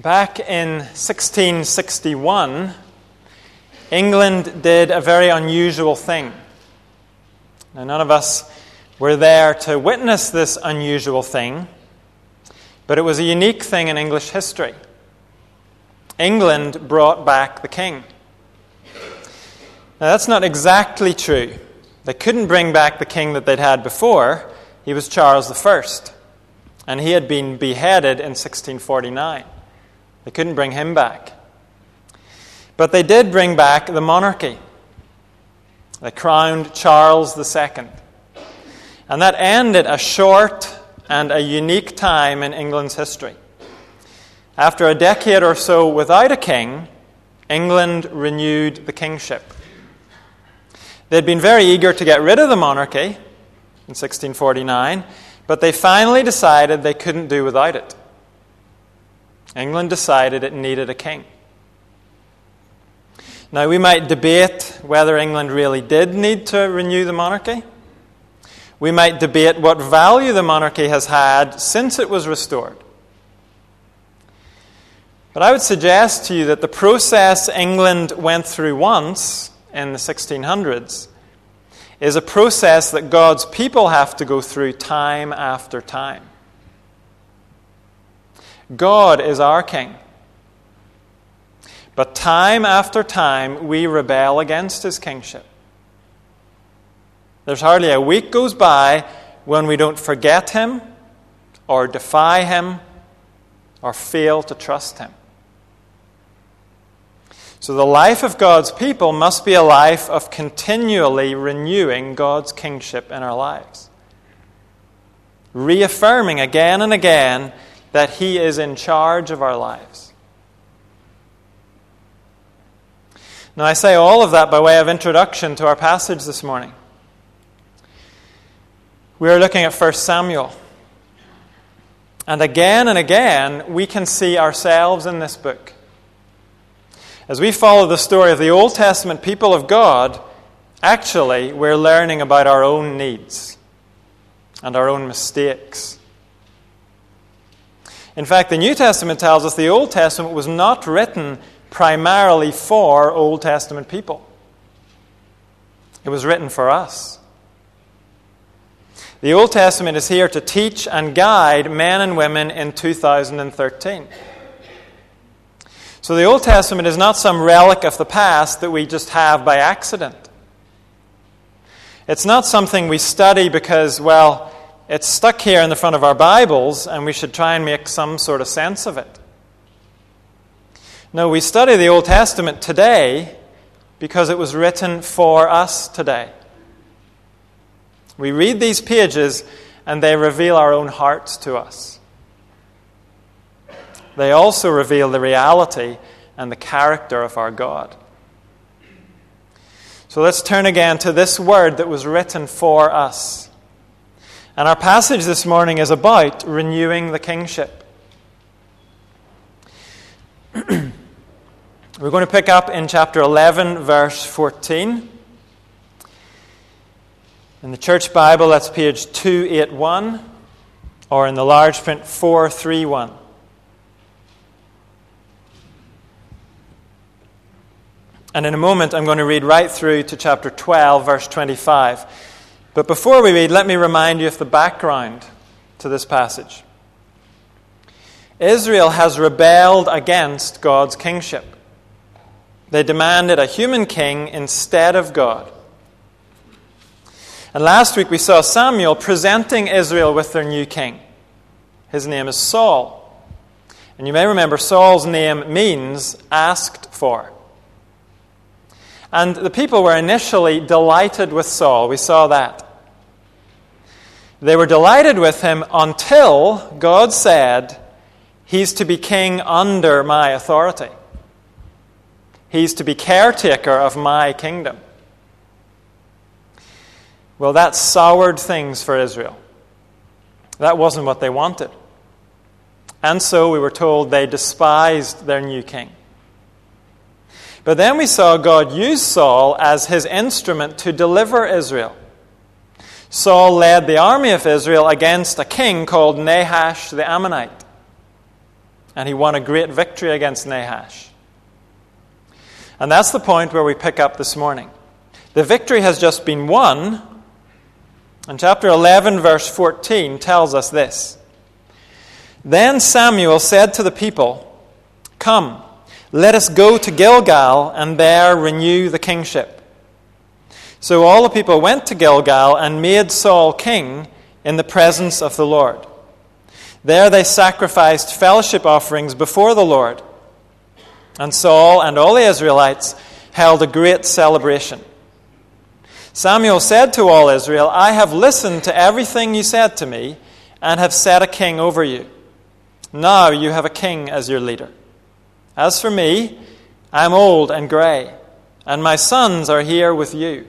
Back in 1661, England did a very unusual thing. Now, none of us were there to witness this unusual thing, but it was a unique thing in English history. England brought back the king. Now, that's not exactly true. They couldn't bring back the king that they'd had before. He was Charles I, and he had been beheaded in 1649. They couldn't bring him back. But they did bring back the monarchy. They crowned Charles II. And that ended a short and a unique time in England's history. After a decade or so without a king, England renewed the kingship. They'd been very eager to get rid of the monarchy in 1649, but they finally decided they couldn't do without it. England decided it needed a king. Now, we might debate whether England really did need to renew the monarchy. We might debate what value the monarchy has had since it was restored. But I would suggest to you that the process England went through once in the 1600s is a process that God's people have to go through time after time. God is our King. But time after time, we rebel against his kingship. There's hardly a week goes by when we don't forget him, or defy him, or fail to trust him. So, the life of God's people must be a life of continually renewing God's kingship in our lives. Reaffirming again and again that He is in charge of our lives. Now, I say all of that by way of introduction to our passage this morning. We are looking at 1 Samuel. And again and again, we can see ourselves in this book. As we follow the story of the Old Testament people of God, actually, we're learning about our own needs and our own mistakes in fact, the New Testament tells us the Old Testament was not written primarily for Old Testament people, it was written for us. The Old Testament is here to teach and guide men and women in 2013. So the Old Testament is not some relic of the past that we just have by accident. It's not something we study because, well, it's stuck here in the front of our Bibles, and we should try and make some sort of sense of it. No, we study the Old Testament today because it was written for us today. We read these pages, and they reveal our own hearts to us. They also reveal the reality and the character of our God. So let's turn again to this word that was written for us. And our passage this morning is about renewing the kingship. We're going to pick up in chapter 11, verse 14. In the Church Bible, that's page 281, or in the large print, 431. And in a moment, I'm going to read right through to chapter 12, verse 25. But before we read, let me remind you of the background to this passage. Israel has rebelled against God's kingship. They demanded a human king instead of God. And last week we saw Samuel presenting Israel with their new king. His name is Saul. And you may remember Saul's name means asked for. And the people were initially delighted with Saul. We saw that. They were delighted with him until God said, He's to be king under my authority. He's to be caretaker of my kingdom. Well, that soured things for Israel. That wasn't what they wanted. And so we were told they despised their new king. But then we saw God use Saul as his instrument to deliver Israel. Saul led the army of Israel against a king called Nahash the Ammonite. and he won a great victory against Nahash. And that's the point where we pick up this morning. The victory has just been won, and chapter 11, verse 14 tells us this. Then Samuel said to the people, Come, let us go to Gilgal and there renew the kingship. So all the people went to Gilgal and made Saul king in the presence of the Lord. There they sacrificed fellowship offerings before the Lord. And Saul and all the Israelites held a great celebration. Samuel said to all Israel, I have listened to everything you said to me and have set a king over you. Now you have a king as your leader. As for me, I am old and grey, and my sons are here with you.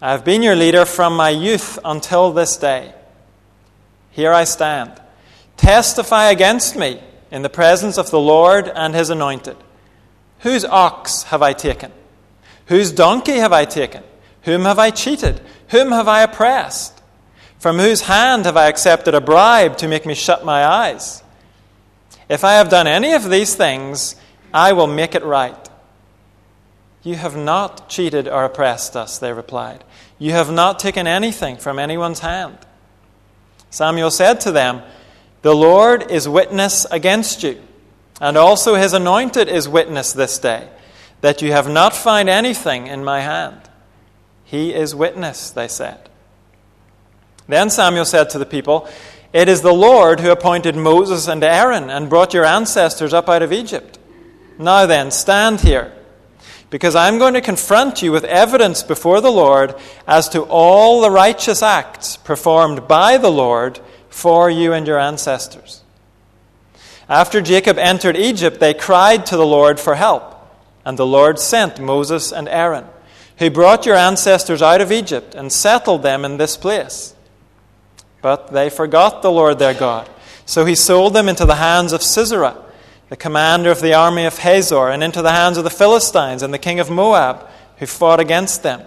I have been your leader from my youth until this day. Here I stand. Testify against me in the presence of the Lord and his anointed. Whose ox have I taken? Whose donkey have I taken? Whom have I cheated? Whom have I oppressed? From whose hand have I accepted a bribe to make me shut my eyes? If I have done any of these things, I will make it right. You have not cheated or oppressed us, they replied. You have not taken anything from anyone's hand. Samuel said to them, The Lord is witness against you, and also his anointed is witness this day, that you have not found anything in my hand. He is witness, they said. Then Samuel said to the people, It is the Lord who appointed Moses and Aaron and brought your ancestors up out of Egypt. Now then, stand here because I'm going to confront you with evidence before the Lord as to all the righteous acts performed by the Lord for you and your ancestors. After Jacob entered Egypt, they cried to the Lord for help, and the Lord sent Moses and Aaron, who brought your ancestors out of Egypt and settled them in this place. But they forgot the Lord their God, so he sold them into the hands of Sisera the commander of the army of Hazor, and into the hands of the Philistines and the king of Moab, who fought against them.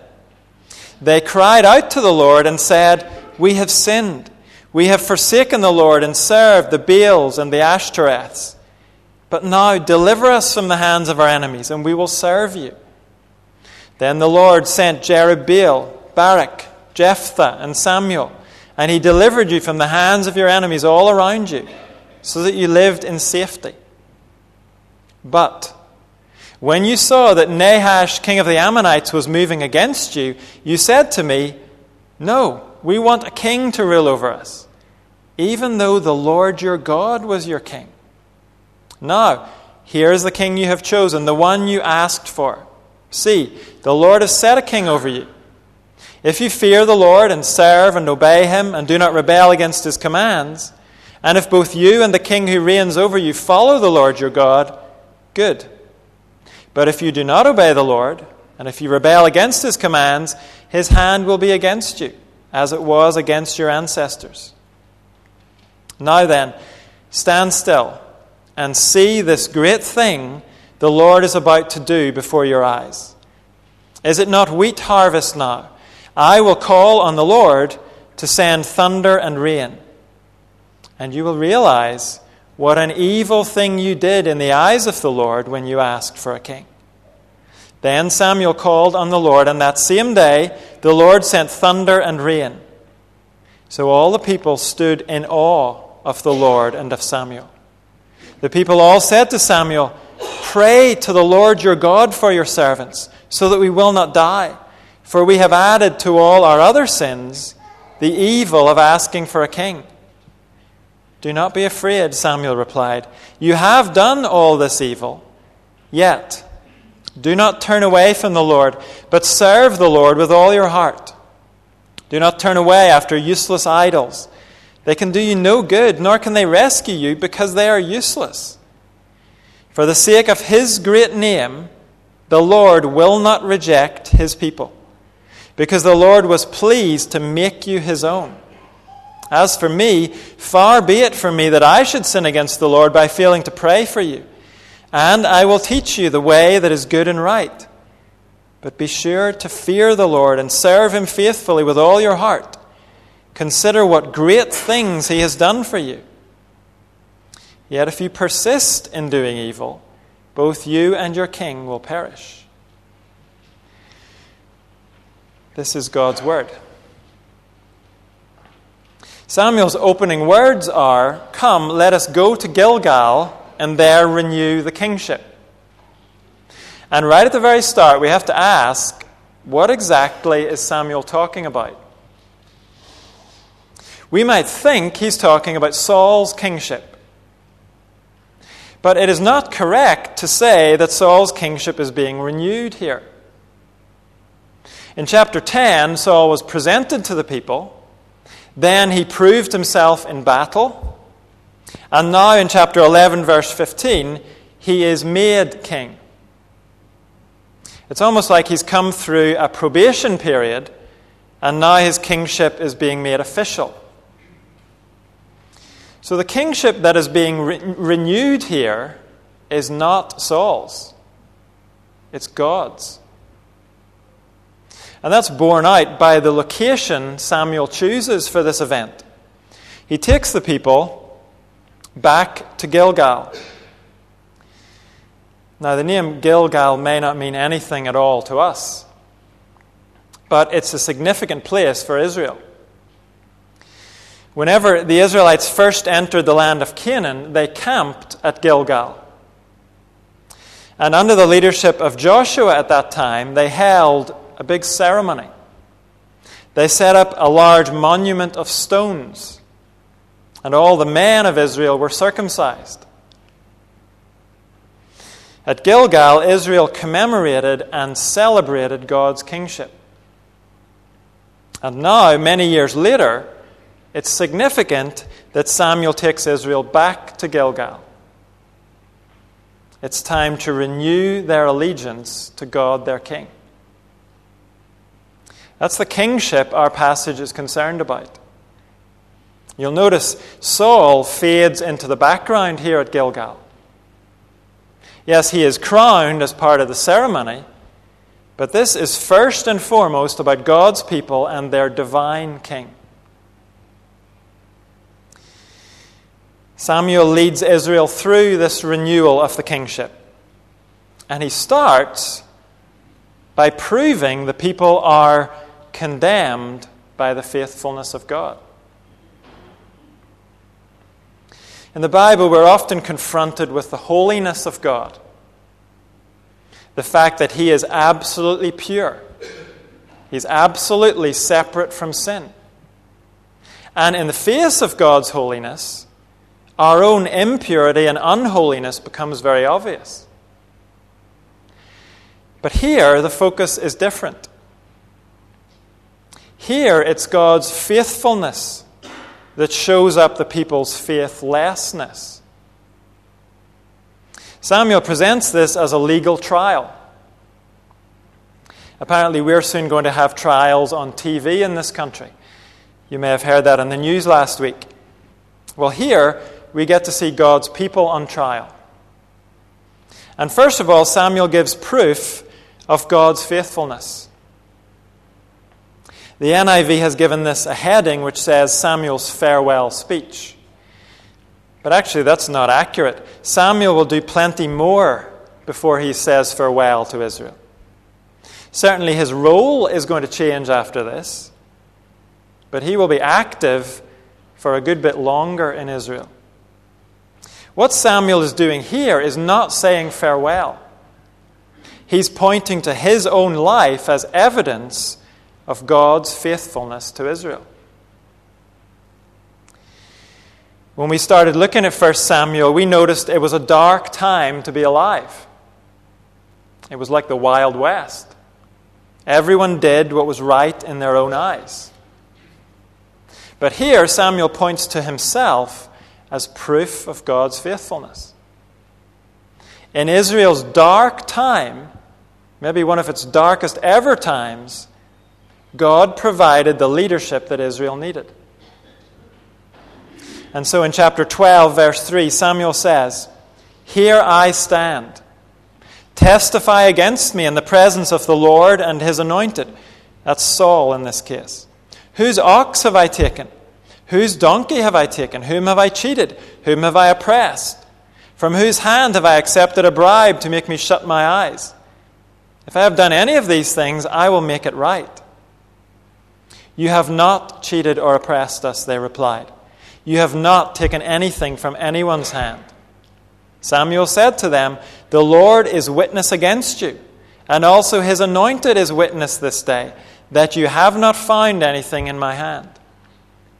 They cried out to the Lord and said, We have sinned. We have forsaken the Lord and served the Baals and the Ashtoreths. But now deliver us from the hands of our enemies, and we will serve you. Then the Lord sent Jerubbaal, Barak, Jephthah, and Samuel, and he delivered you from the hands of your enemies all around you, so that you lived in safety. But when you saw that Nahash, king of the Ammonites, was moving against you, you said to me, No, we want a king to rule over us, even though the Lord your God was your king. Now, here is the king you have chosen, the one you asked for. See, the Lord has set a king over you. If you fear the Lord and serve and obey him and do not rebel against his commands, and if both you and the king who reigns over you follow the Lord your God, good. But if you do not obey the Lord, and if you rebel against his commands, his hand will be against you, as it was against your ancestors. Now then, stand still and see this great thing the Lord is about to do before your eyes. Is it not wheat harvest now? I will call on the Lord to send thunder and rain. And you will realize what an evil thing you did in the eyes of the Lord when you asked for a king. Then Samuel called on the Lord, and that same day the Lord sent thunder and rain. So all the people stood in awe of the Lord and of Samuel. The people all said to Samuel, Pray to the Lord your God for your servants, so that we will not die. For we have added to all our other sins the evil of asking for a king. Do not be afraid, Samuel replied. You have done all this evil. Yet, do not turn away from the Lord, but serve the Lord with all your heart. Do not turn away after useless idols. They can do you no good, nor can they rescue you, because they are useless. For the sake of his great name, the Lord will not reject his people, because the Lord was pleased to make you his own. As for me, far be it from me that I should sin against the Lord by failing to pray for you. And I will teach you the way that is good and right. But be sure to fear the Lord and serve him faithfully with all your heart. Consider what great things he has done for you. Yet if you persist in doing evil, both you and your king will perish. This is God's word. Samuel's opening words are Come, let us go to Gilgal and there renew the kingship. And right at the very start, we have to ask what exactly is Samuel talking about? We might think he's talking about Saul's kingship. But it is not correct to say that Saul's kingship is being renewed here. In chapter 10, Saul was presented to the people. Then he proved himself in battle. And now in chapter 11, verse 15, he is made king. It's almost like he's come through a probation period, and now his kingship is being made official. So the kingship that is being re- renewed here is not Saul's, it's God's. And that's borne out by the location Samuel chooses for this event. He takes the people back to Gilgal. Now, the name Gilgal may not mean anything at all to us, but it's a significant place for Israel. Whenever the Israelites first entered the land of Canaan, they camped at Gilgal. And under the leadership of Joshua at that time, they held a big ceremony. They set up a large monument of stones, and all the men of Israel were circumcised. At Gilgal, Israel commemorated and celebrated God's kingship. And now, many years later, it's significant that Samuel takes Israel back to Gilgal. It's time to renew their allegiance to God, their King. That's the kingship our passage is concerned about. You'll notice Saul fades into the background here at Gilgal. Yes, he is crowned as part of the ceremony, but this is first and foremost about God's people and their divine king. Samuel leads Israel through this renewal of the kingship. And he starts by proving the people are condemned by the faithfulness of God. In the Bible, we're often confronted with the holiness of God, the fact that He is absolutely pure, He's absolutely separate from sin. And in the face of God's holiness, our own impurity and unholiness becomes very obvious. But here, the focus is different. Here, it's God's faithfulness that shows up the people's faithlessness. Samuel presents this as a legal trial. Apparently, we're soon going to have trials on TV in this country. You may have heard that in the news last week. Well, here, we get to see God's people on trial. And first of all, Samuel gives proof of God's faithfulness. The NIV has given this a heading which says Samuel's farewell speech. But actually, that's not accurate. Samuel will do plenty more before he says farewell to Israel. Certainly, his role is going to change after this, but he will be active for a good bit longer in Israel. What Samuel is doing here is not saying farewell. He's pointing to his own life as evidence of God's faithfulness to Israel. When we started looking at 1 Samuel, we noticed it was a dark time to be alive. It was like the Wild West. Everyone did what was right in their own eyes. But here, Samuel points to himself as proof of God's faithfulness. In Israel's dark time, maybe one of its darkest ever times, God provided the leadership that Israel needed. And so in chapter 12, verse 3, Samuel says, Here I stand. Testify against me in the presence of the Lord and his anointed. That's Saul in this case. Whose ox have I taken? Whose donkey have I taken? Whom have I cheated? Whom have I oppressed? From whose hand have I accepted a bribe to make me shut my eyes? If I have done any of these things, I will make it right. You have not cheated or oppressed us, they replied. You have not taken anything from anyone's hand. Samuel said to them, The Lord is witness against you, and also his anointed is witness this day, that you have not found anything in my hand.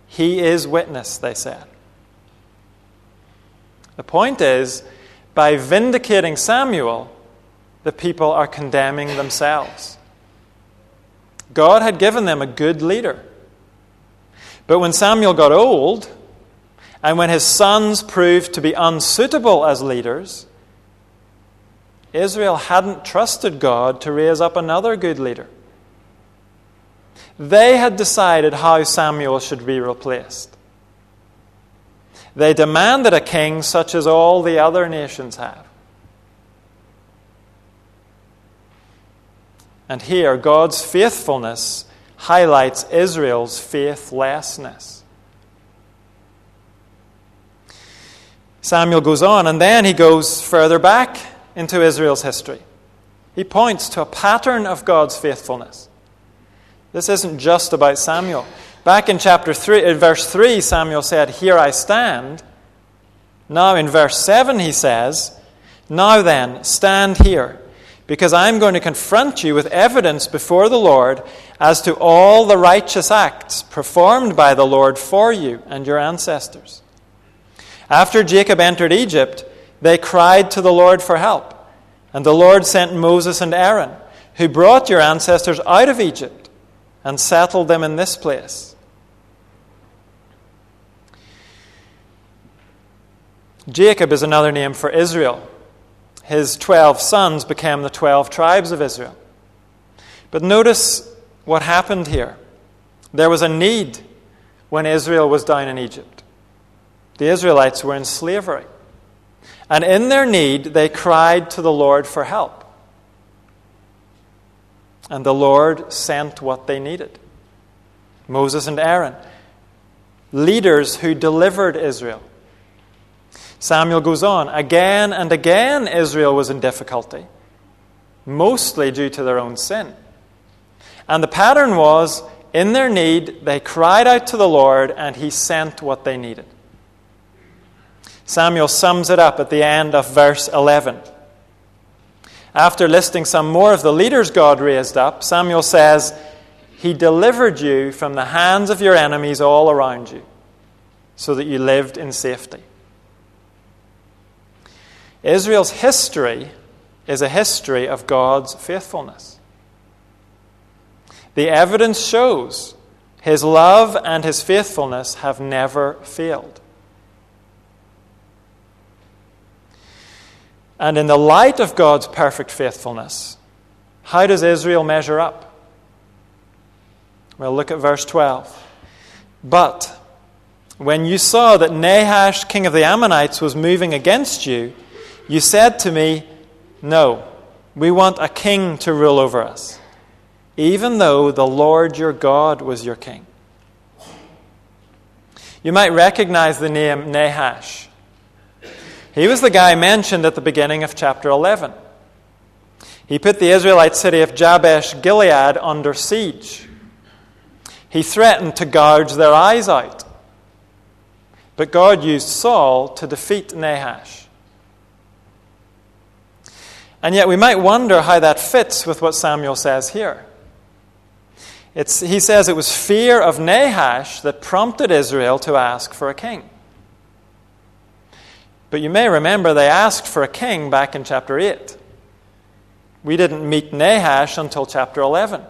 He is witness, they said. The point is, by vindicating Samuel, the people are condemning themselves. God had given them a good leader. But when Samuel got old, and when his sons proved to be unsuitable as leaders, Israel hadn't trusted God to raise up another good leader. They had decided how Samuel should be replaced. They demanded a king such as all the other nations have. And here, God's faithfulness highlights Israel's faithlessness. Samuel goes on, and then he goes further back into Israel's history. He points to a pattern of God's faithfulness. This isn't just about Samuel. Back in chapter 3, in verse 3, Samuel said, Here I stand. Now in verse 7, he says, Now then, stand here, because I'm going to confront you with evidence before the Lord as to all the righteous acts performed by the Lord for you and your ancestors. After Jacob entered Egypt, they cried to the Lord for help. And the Lord sent Moses and Aaron, who brought your ancestors out of Egypt and settled them in this place. Jacob is another name for Israel. His 12 sons became the 12 tribes of Israel. But notice what happened here. There was a need when Israel was down in Egypt. The Israelites were in slavery. And in their need, they cried to the Lord for help. And the Lord sent what they needed Moses and Aaron, leaders who delivered Israel. Samuel goes on. Again and again, Israel was in difficulty, mostly due to their own sin. And the pattern was in their need, they cried out to the Lord, and He sent what they needed. Samuel sums it up at the end of verse 11. After listing some more of the leaders God raised up, Samuel says, He delivered you from the hands of your enemies all around you, so that you lived in safety. Israel's history is a history of God's faithfulness. The evidence shows his love and his faithfulness have never failed. And in the light of God's perfect faithfulness, how does Israel measure up? Well, look at verse 12. But when you saw that Nahash, king of the Ammonites, was moving against you, you said to me, No, we want a king to rule over us, even though the Lord your God was your king. You might recognize the name Nahash. He was the guy mentioned at the beginning of chapter 11. He put the Israelite city of Jabesh Gilead under siege. He threatened to gouge their eyes out. But God used Saul to defeat Nahash. And yet we might wonder how that fits with what Samuel says here. It's, he says it was fear of Nahash that prompted Israel to ask for a king. But you may remember they asked for a king back in chapter 8. We didn't meet Nahash until chapter 11.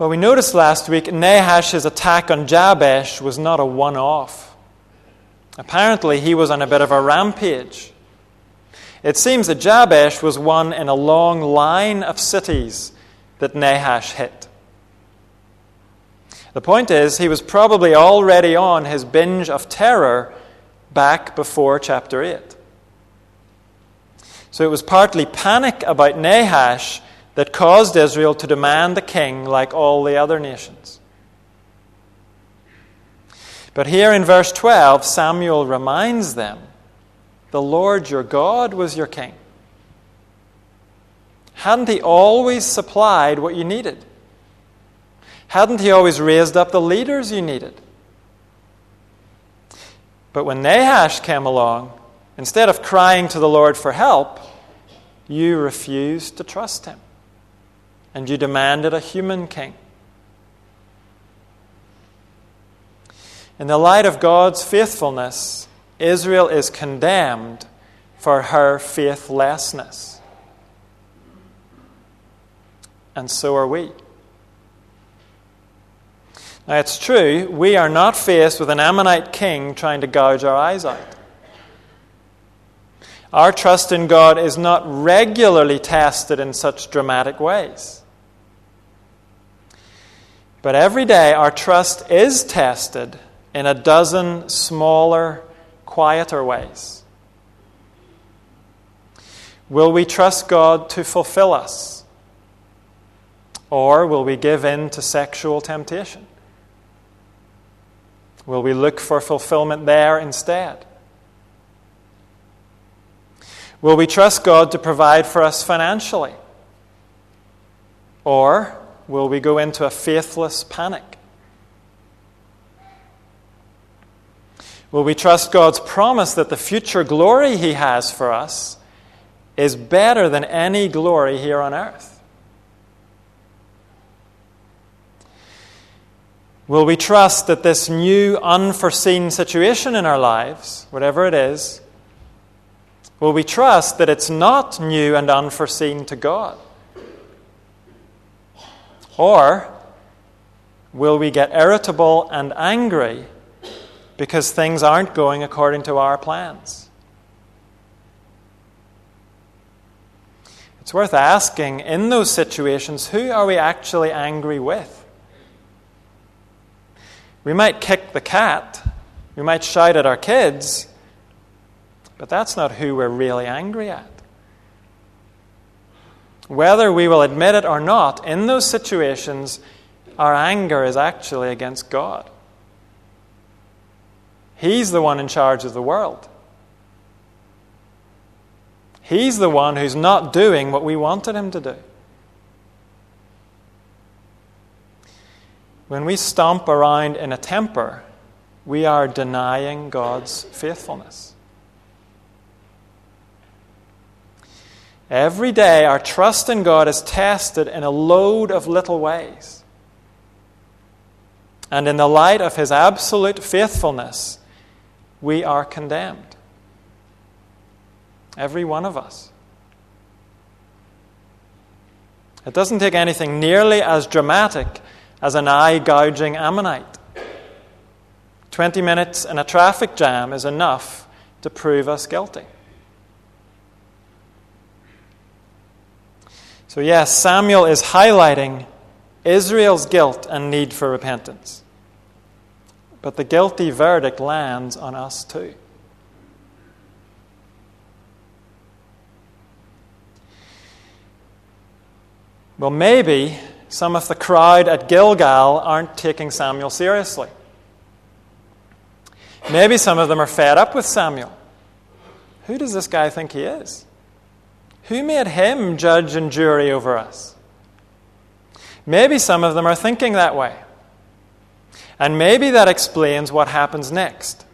Well, we noticed last week Nahash's attack on Jabesh was not a one off. Apparently, he was on a bit of a rampage. It seems that Jabesh was one in a long line of cities that Nahash hit. The point is, he was probably already on his binge of terror back before chapter 8. So it was partly panic about Nahash that caused Israel to demand a king like all the other nations. But here in verse 12, Samuel reminds them the Lord your God was your king. Hadn't he always supplied what you needed? Hadn't he always raised up the leaders you needed? But when Nahash came along, instead of crying to the Lord for help, you refused to trust him. And you demanded a human king. In the light of God's faithfulness, Israel is condemned for her faithlessness. And so are we. Now, it's true, we are not faced with an Ammonite king trying to gouge our eyes out. Our trust in God is not regularly tested in such dramatic ways. But every day, our trust is tested in a dozen smaller, quieter ways. Will we trust God to fulfill us? Or will we give in to sexual temptation? Will we look for fulfillment there instead? Will we trust God to provide for us financially? Or will we go into a faithless panic? Will we trust God's promise that the future glory He has for us is better than any glory here on earth? Will we trust that this new, unforeseen situation in our lives, whatever it is, will we trust that it's not new and unforeseen to God? Or will we get irritable and angry because things aren't going according to our plans? It's worth asking in those situations who are we actually angry with? We might kick the cat, we might shout at our kids, but that's not who we're really angry at. Whether we will admit it or not, in those situations, our anger is actually against God. He's the one in charge of the world. He's the one who's not doing what we wanted him to do. When we stomp around in a temper, we are denying God's faithfulness. Every day, our trust in God is tested in a load of little ways. And in the light of His absolute faithfulness, we are condemned. Every one of us. It doesn't take anything nearly as dramatic as an eye gouging Ammonite. 20 minutes in a traffic jam is enough to prove us guilty. So, yes, Samuel is highlighting Israel's guilt and need for repentance. But the guilty verdict lands on us too. Well, maybe some of the crowd at Gilgal aren't taking Samuel seriously. Maybe some of them are fed up with Samuel. Who does this guy think he is? Who made him judge and jury over us? Maybe some of them are thinking that way. And maybe that explains what happens next.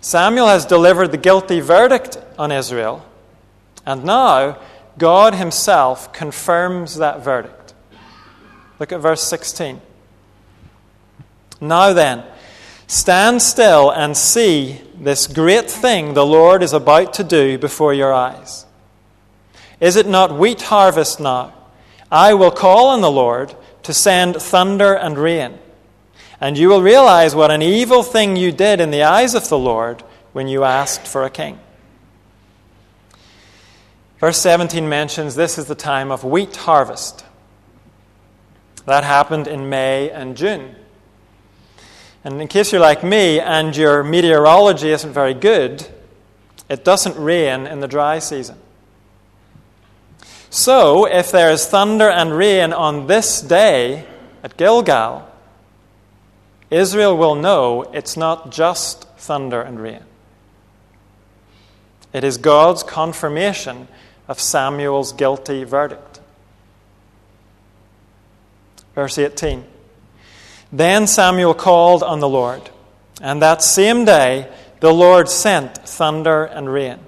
Samuel has delivered the guilty verdict on Israel, and now God Himself confirms that verdict. Look at verse 16. Now then, stand still and see this great thing the Lord is about to do before your eyes. Is it not wheat harvest now? I will call on the Lord to send thunder and rain. And you will realize what an evil thing you did in the eyes of the Lord when you asked for a king. Verse 17 mentions this is the time of wheat harvest. That happened in May and June. And in case you're like me and your meteorology isn't very good, it doesn't rain in the dry season. So, if there is thunder and rain on this day at Gilgal, Israel will know it's not just thunder and rain. It is God's confirmation of Samuel's guilty verdict. Verse 18 Then Samuel called on the Lord, and that same day the Lord sent thunder and rain.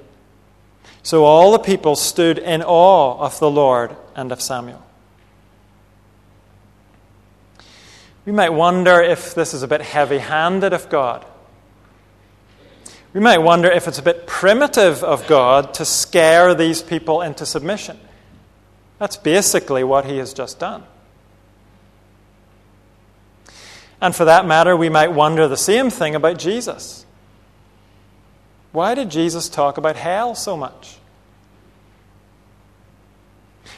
So all the people stood in awe of the Lord and of Samuel. We might wonder if this is a bit heavy handed of God. We might wonder if it's a bit primitive of God to scare these people into submission. That's basically what he has just done. And for that matter, we might wonder the same thing about Jesus. Why did Jesus talk about hell so much?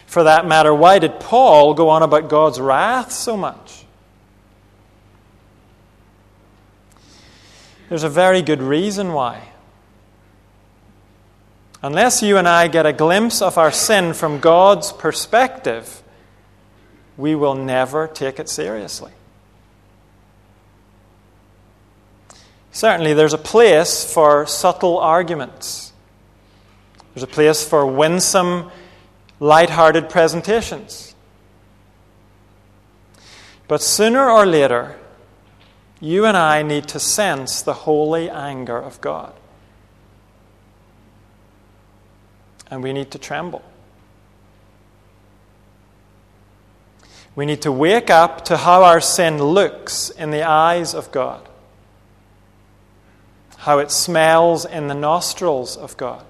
For that matter, why did Paul go on about God's wrath so much? There's a very good reason why. Unless you and I get a glimpse of our sin from God's perspective, we will never take it seriously. Certainly, there's a place for subtle arguments. There's a place for winsome, light-hearted presentations. But sooner or later, you and I need to sense the holy anger of God. And we need to tremble. We need to wake up to how our sin looks in the eyes of God how it smells in the nostrils of God.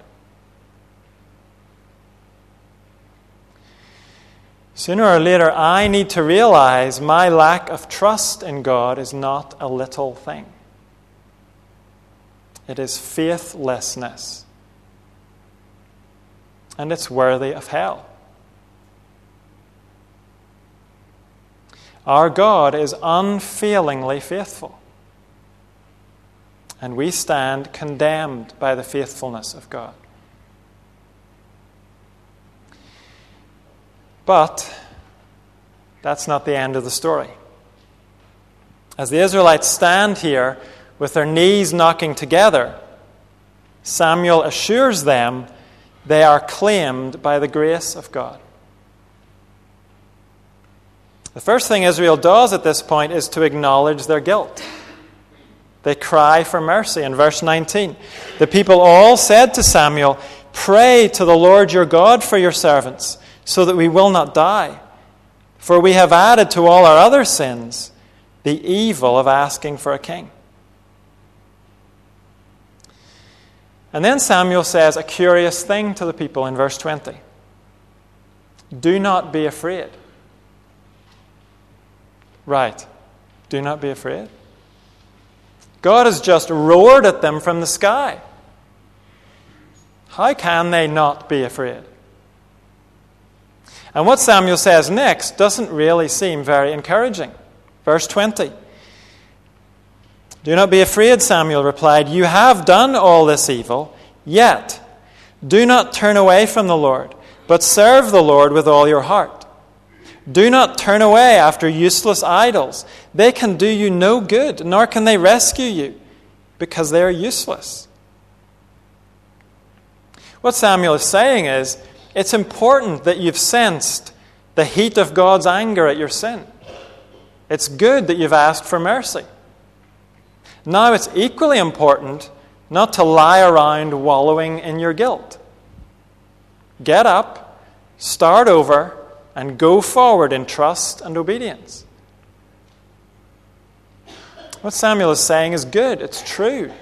Sooner or later, I need to realize my lack of trust in God is not a little thing. It is faithlessness. And it's worthy of hell. Our God is unfailingly faithful and we stand condemned by the faithfulness of God. But that's not the end of the story. As the Israelites stand here with their knees knocking together, Samuel assures them they are claimed by the grace of God. The first thing Israel does at this point is to acknowledge their guilt. They cry for mercy. In verse 19, the people all said to Samuel, Pray to the Lord your God for your servants, so that we will not die. For we have added to all our other sins the evil of asking for a king. And then Samuel says a curious thing to the people in verse 20 Do not be afraid. Right. Do not be afraid. God has just roared at them from the sky. How can they not be afraid? And what Samuel says next doesn't really seem very encouraging. Verse 20. Do not be afraid, Samuel replied. You have done all this evil, yet do not turn away from the Lord, but serve the Lord with all your heart. Do not turn away after useless idols. They can do you no good, nor can they rescue you, because they are useless. What Samuel is saying is it's important that you've sensed the heat of God's anger at your sin. It's good that you've asked for mercy. Now it's equally important not to lie around wallowing in your guilt. Get up, start over, and go forward in trust and obedience. What Samuel is saying is good, it's true.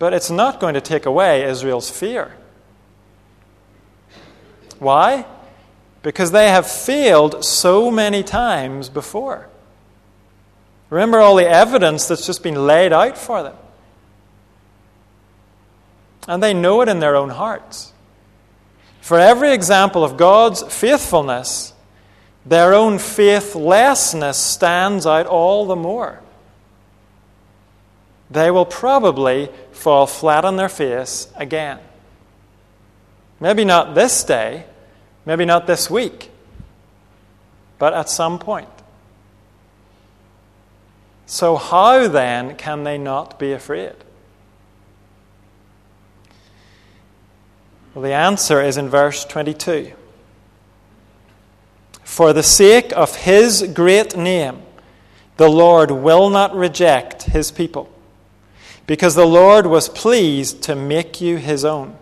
But it's not going to take away Israel's fear. Why? Because they have failed so many times before. Remember all the evidence that's just been laid out for them. And they know it in their own hearts. For every example of God's faithfulness, their own faithlessness stands out all the more. They will probably fall flat on their face again. Maybe not this day, maybe not this week, but at some point. So, how then can they not be afraid? Well, the answer is in verse 22. For the sake of his great name, the Lord will not reject his people, because the Lord was pleased to make you his own.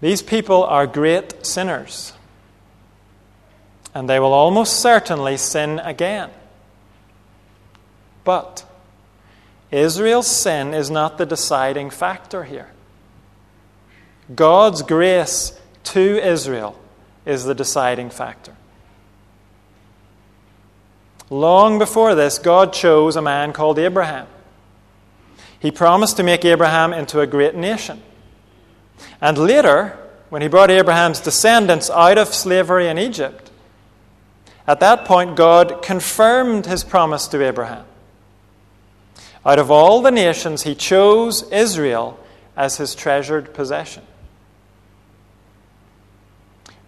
These people are great sinners, and they will almost certainly sin again. But Israel's sin is not the deciding factor here. God's grace to Israel is the deciding factor. Long before this, God chose a man called Abraham. He promised to make Abraham into a great nation. And later, when he brought Abraham's descendants out of slavery in Egypt, at that point, God confirmed his promise to Abraham. Out of all the nations, he chose Israel as his treasured possession.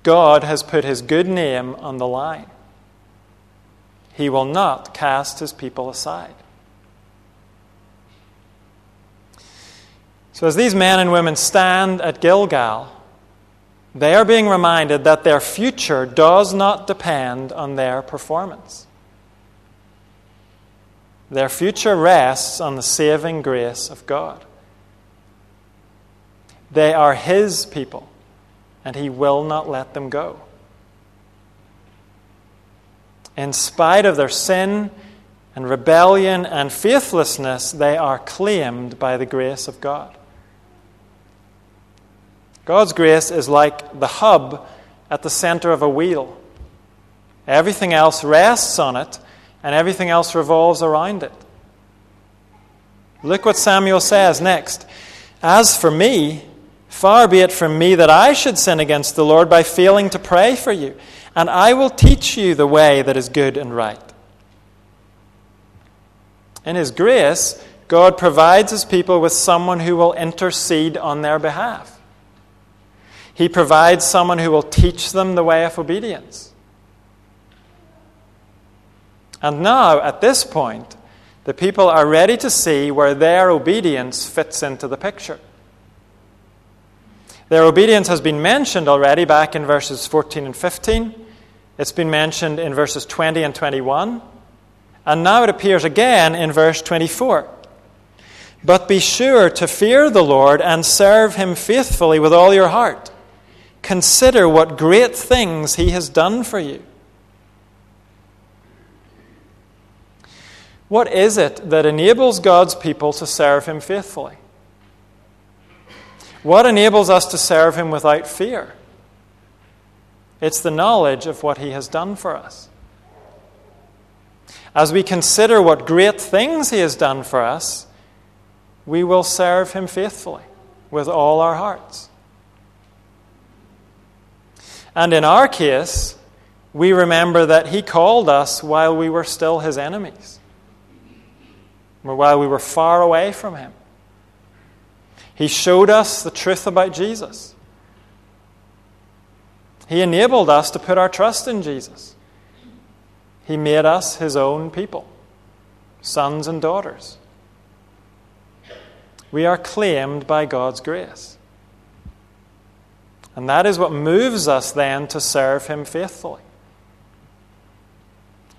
God has put his good name on the line. He will not cast his people aside. So, as these men and women stand at Gilgal, they are being reminded that their future does not depend on their performance. Their future rests on the saving grace of God. They are His people, and He will not let them go. In spite of their sin and rebellion and faithlessness, they are claimed by the grace of God. God's grace is like the hub at the center of a wheel. Everything else rests on it, and everything else revolves around it. Look what Samuel says next. As for me, far be it from me that I should sin against the Lord by failing to pray for you, and I will teach you the way that is good and right. In His grace, God provides His people with someone who will intercede on their behalf. He provides someone who will teach them the way of obedience. And now, at this point, the people are ready to see where their obedience fits into the picture. Their obedience has been mentioned already back in verses 14 and 15. It's been mentioned in verses 20 and 21. And now it appears again in verse 24. But be sure to fear the Lord and serve him faithfully with all your heart. Consider what great things He has done for you. What is it that enables God's people to serve Him faithfully? What enables us to serve Him without fear? It's the knowledge of what He has done for us. As we consider what great things He has done for us, we will serve Him faithfully with all our hearts. And in our case, we remember that He called us while we were still His enemies, or while we were far away from Him. He showed us the truth about Jesus. He enabled us to put our trust in Jesus. He made us His own people, sons and daughters. We are claimed by God's grace. And that is what moves us then to serve Him faithfully.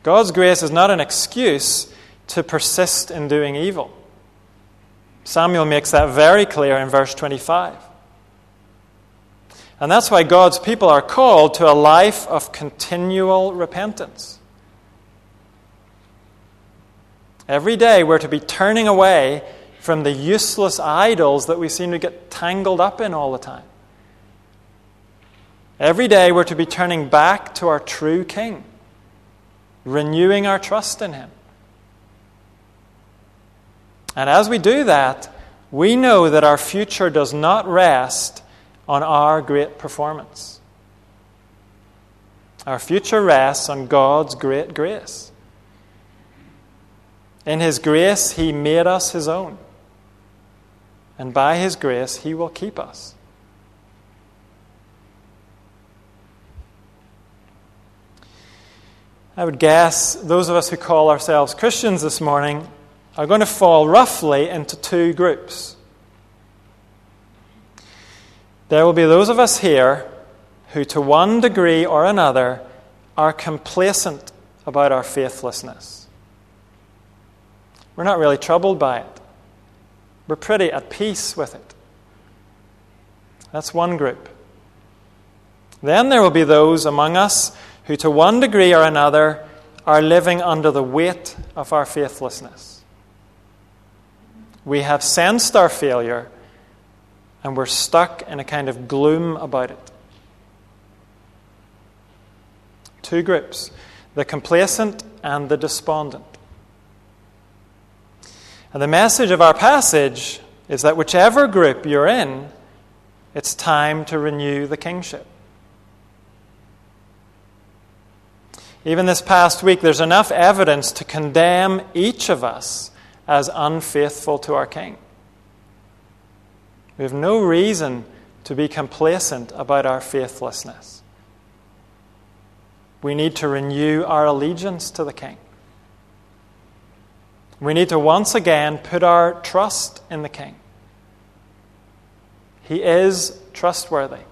God's grace is not an excuse to persist in doing evil. Samuel makes that very clear in verse 25. And that's why God's people are called to a life of continual repentance. Every day we're to be turning away from the useless idols that we seem to get tangled up in all the time. Every day we're to be turning back to our true King, renewing our trust in Him. And as we do that, we know that our future does not rest on our great performance. Our future rests on God's great grace. In His grace, He made us His own. And by His grace, He will keep us. I would guess those of us who call ourselves Christians this morning are going to fall roughly into two groups. There will be those of us here who, to one degree or another, are complacent about our faithlessness. We're not really troubled by it, we're pretty at peace with it. That's one group. Then there will be those among us who, to one degree or another, are living under the weight of our faithlessness. We have sensed our failure and we're stuck in a kind of gloom about it. Two groups the complacent and the despondent. And the message of our passage is that whichever group you're in, it's time to renew the kingship. Even this past week, there's enough evidence to condemn each of us as unfaithful to our King. We have no reason to be complacent about our faithlessness. We need to renew our allegiance to the King. We need to once again put our trust in the King. He is trustworthy.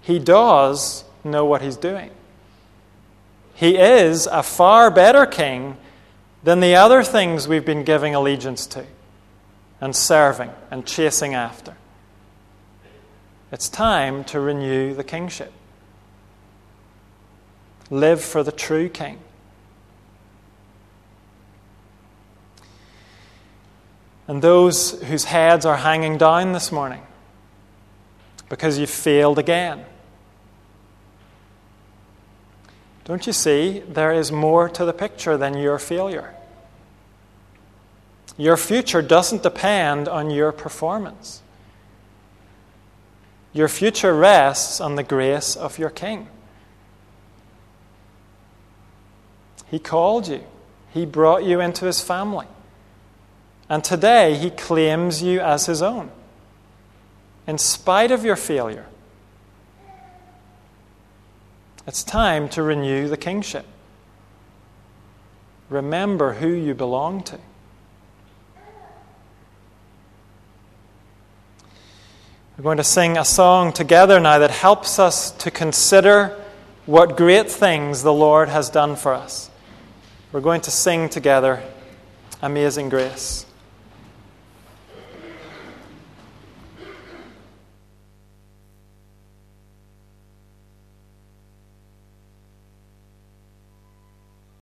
He does know what he's doing. He is a far better king than the other things we've been giving allegiance to and serving and chasing after. It's time to renew the kingship. Live for the true king. And those whose heads are hanging down this morning because you've failed again Don't you see? There is more to the picture than your failure. Your future doesn't depend on your performance. Your future rests on the grace of your King. He called you, He brought you into His family. And today He claims you as His own, in spite of your failure it's time to renew the kingship. Remember who you belong to. We're going to sing a song together now that helps us to consider what great things the Lord has done for us. We're going to sing together Amazing Grace.